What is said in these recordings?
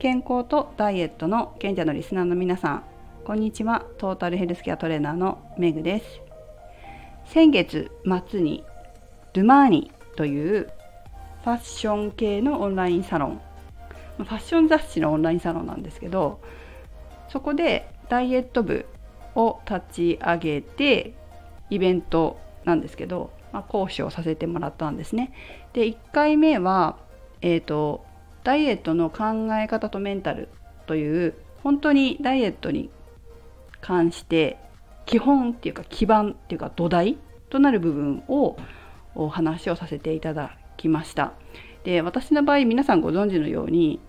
健康とダイエットの賢者のリスナーの皆さんこんにちはトータルヘルスケアトレーナーのメグです先月末にドゥマーニというファッション系のオンラインサロンファッション雑誌のオンラインサロンなんですけどそこでダイエット部を立ち上げてイベントなんですけど、まあ、講師をさせてもらったんですね。で1回目は、えーと、ダイエットの考え方とメンタルという本当にダイエットに関して基本っていうか基盤っていうか土台となる部分をお話をさせていただきました。で私の場合皆さんご存知のように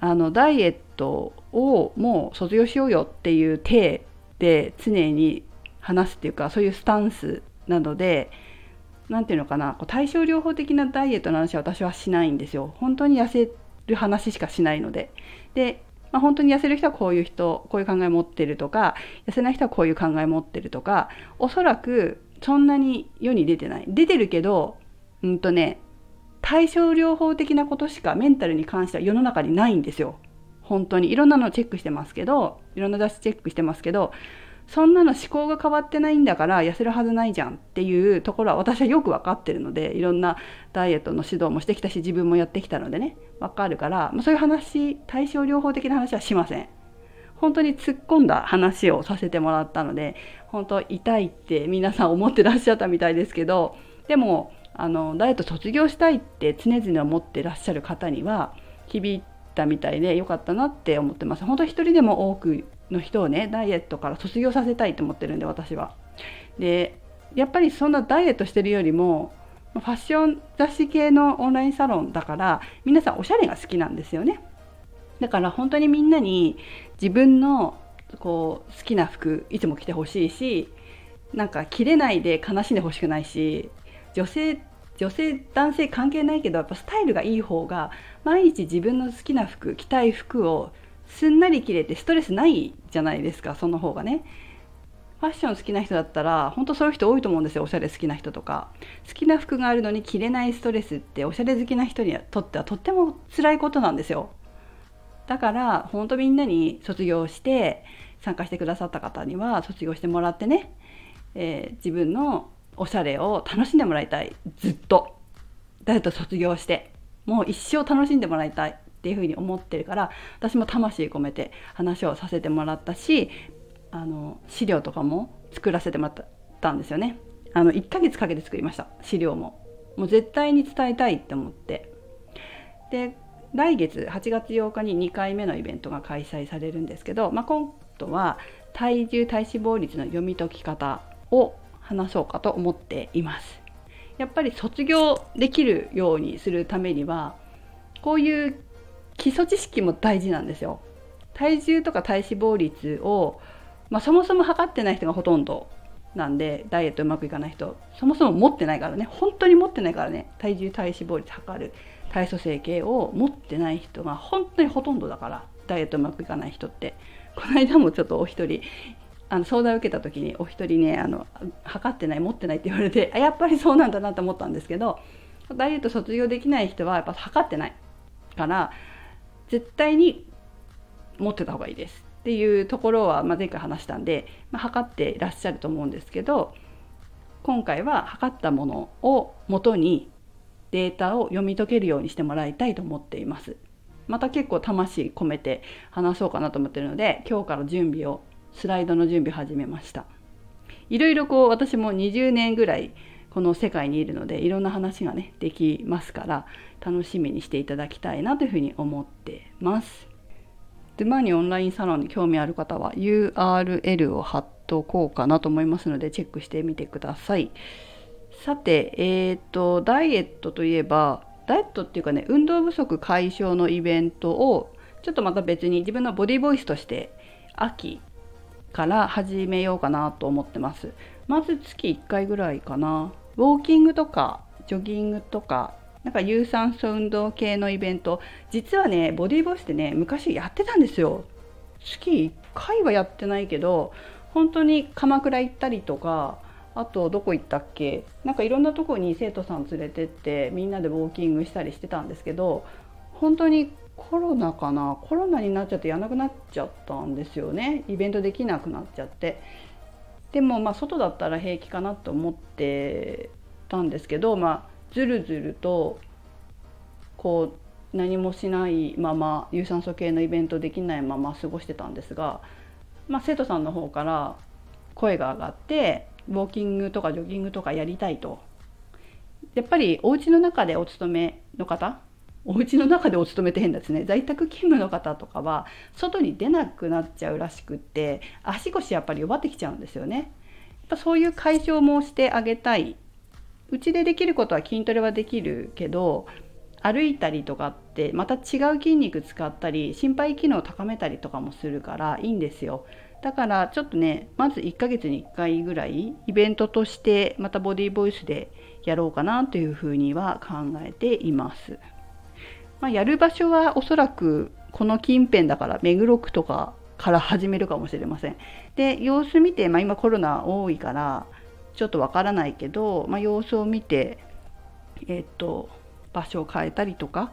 あのダイエットをもう卒業しようよっていう体で常に話すっていうかそういうスタンスなので何て言うのかな対症療法的なダイエットの話は私はしないんですよ本当に痩せる話しかしないので。で、まあ、本当に痩せる人はこういう人こういう考え持ってるとか痩せない人はこういう考え持ってるとかおそらくそんなに世に出てない。出てるけどうんとね対症療法的なことしかメンタルに関しては世の中にないんですよ。本当に。いろんなのチェックしてますけどいろんな雑誌チェックしてますけどそんなの思考が変わってないんだから痩せるはずないじゃんっていうところは私はよく分かってるのでいろんなダイエットの指導もしてきたし自分もやってきたのでね分かるから、そういう話対症療法的な話はしません。本当に突っ込んだ話をさせてもらったので本当痛いって皆さん思ってらっしゃったみたいですけどでもあのダイエット卒業したいって常々思ってらっしゃる方には響いたみたいでよかったなって思ってます。本当一人でも多くの人をねダイエットから卒業させたいと思ってるんで私は。でやっぱりそんなダイエットしてるよりもファッション雑誌系のオンラインサロンだから皆さんおしゃれが好きなんですよね。だから本当にみんなに自分のこう好きな服いつも着てほしいしなんか着れないで悲しんでほしくないし女性女性男性関係ないけどやっぱスタイルがいい方が毎日自分の好きな服着たい服をすんなり着れてストレスないじゃないですかその方がね。ファッション好きな人だったら本当そういう人多いと思うんですよおしゃれ好きな人とか。好きな服があるのに着れないストレスっておしゃれ好きな人にとってはとっても辛いことなんですよ。だから本当みんなに卒業して参加してくださった方には卒業してもらってね、えー、自分のおしゃれを楽しんでもらいたい。ずっと。ダイエット卒業してもう一生楽しんでもらいたい。っていうふうに思ってるから私も魂込めて話をさせてもらったしあの資料とかも作らせてもらったんですよね。あの1ヶ月かけて作りました資料も。もう絶対に伝えたいって思って。で来月8月8日に2回目のイベントが開催されるんですけど、まあ、今度は体重体脂肪率の読み解き方を話そうかと思っています。やっぱり卒業できるようにするためにはこういう基礎知識も大事なんですよ。体重とか体脂肪率を、まあ、そもそも測ってない人がほとんどなんでダイエットうまくいかない人そもそも持ってないからね。本当に持ってないからね。体重体脂肪率測る。体組成計を持ってない人が本当にほとんどだからダイエットうまくいかない人って。この間もちょっとお一人あの相談を受けた時にお一人ねあの測ってない持ってないって言われてあやっぱりそうなんだなと思ったんですけどダイエット卒業できない人はやっぱ測ってないから絶対に持ってた方がいいですっていうところは、ま、前回話したんで、まあ、測っていらっしゃると思うんですけど今回は測ったものをもとにデータを読み解けるようにしてもらいたいと思っています。また結構魂込めて話そうかなと思ってるので今日から準備をスライドの準備を始めました。いろいろこう私も20年ぐらいこの世界にいるのでいろんな話がねできますから楽しみにしていただきたいなというふうに思ってます。で前にオンラインサロンに興味ある方は URL を貼っとこうかなと思いますのでチェックしてみてください。さて、えっ、ー、とダイエットといえばダイエットっていうかね運動不足解消のイベントをちょっとまた別に自分のボディボイスとして秋から始めようかなと思ってます。まず月1回ぐらいかな。ウォーキングとかジョギングとかなんか有酸素運動系のイベント。実はねボディーボイスってね昔やってたんですよ。月1回はやってないけど本当に鎌倉行ったりとかあとどこ行ったっけ？なんかいろんなとこに生徒さん連れてってみんなでウォーキングしたりしてたんですけど本当にコロナかな？コロナになっちゃってやらなくなっちゃったんですよね。イベントできなくなっちゃって。でもまあ外だったら平気かなと思ってたんですけどまあずるずるとこう何もしないまま有酸素系のイベントできないまま過ごしてたんですが、まあ、生徒さんの方から声が上がってウォーキングとかジョギングとかやりたいと。やっぱりお家の中でお勤めの方お家の中でお勤めて変ですね在宅勤務の方とかは外に出なくなっちゃうらしくって足腰やっぱり弱ってきちゃうんですよね。やっぱそういう解消もしてあげたいうちでできることは筋トレはできるけど歩いたりとかってまた違う筋肉使ったり心肺機能を高めたりとかもするからいいんですよ。だからちょっとねまず1ヶ月に1回ぐらいイベントとしてまたボディーボイスでやろうかなというふうには考えています。まあ、やる場所はおそらくこの近辺だから目黒区とかから始めるかもしれません。で様子見て、まあ、今コロナ多いからちょっとわからないけど、まあ、様子を見て、えっと場所を変えたりとか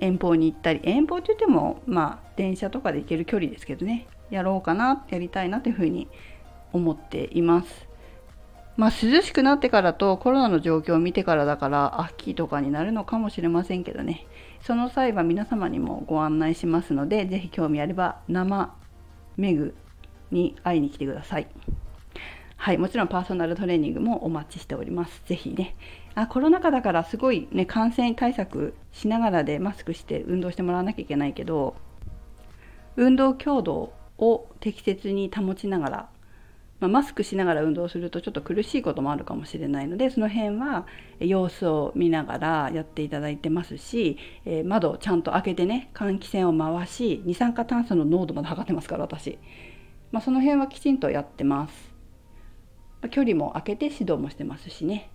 遠方に行ったり遠方って言ってもまあ電車とかで行ける距離ですけどねやろうかなやりたいなというふうに思っています。まあ、涼しくなってからとコロナの状況を見てからだから秋とかになるのかもしれませんけどねその際は皆様にもご案内しますので是非興味あれば生メグに会いに来てください。はい、もちろんパーソナルトレーニングもお待ちしております。ぜひね。あ、コロナ禍だからすごいね、感染対策しながらでマスクして運動してもらわなきゃいけないけど、運動強度を適切に保ちながら、まあ、マスクしながら運動するとちょっと苦しいこともあるかもしれないのでその辺は様子を見ながらやっていただいてますし、えー、窓をちゃんと開けてね換気扇を回し二酸化炭素の濃度まで測ってますから私、まあ、その辺はきちんとやってます。距離も空けて指導もしてますしね。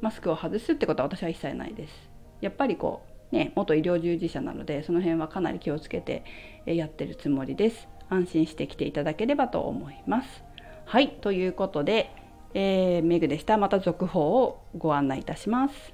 マスクを外すってことは私は一切ないです。やっぱりこうね元医療従事者なのでその辺はかなり気をつけてやってるつもりです。安心して来ていただければと思います。はいということで、えー、メグでした。また続報をご案内いたします。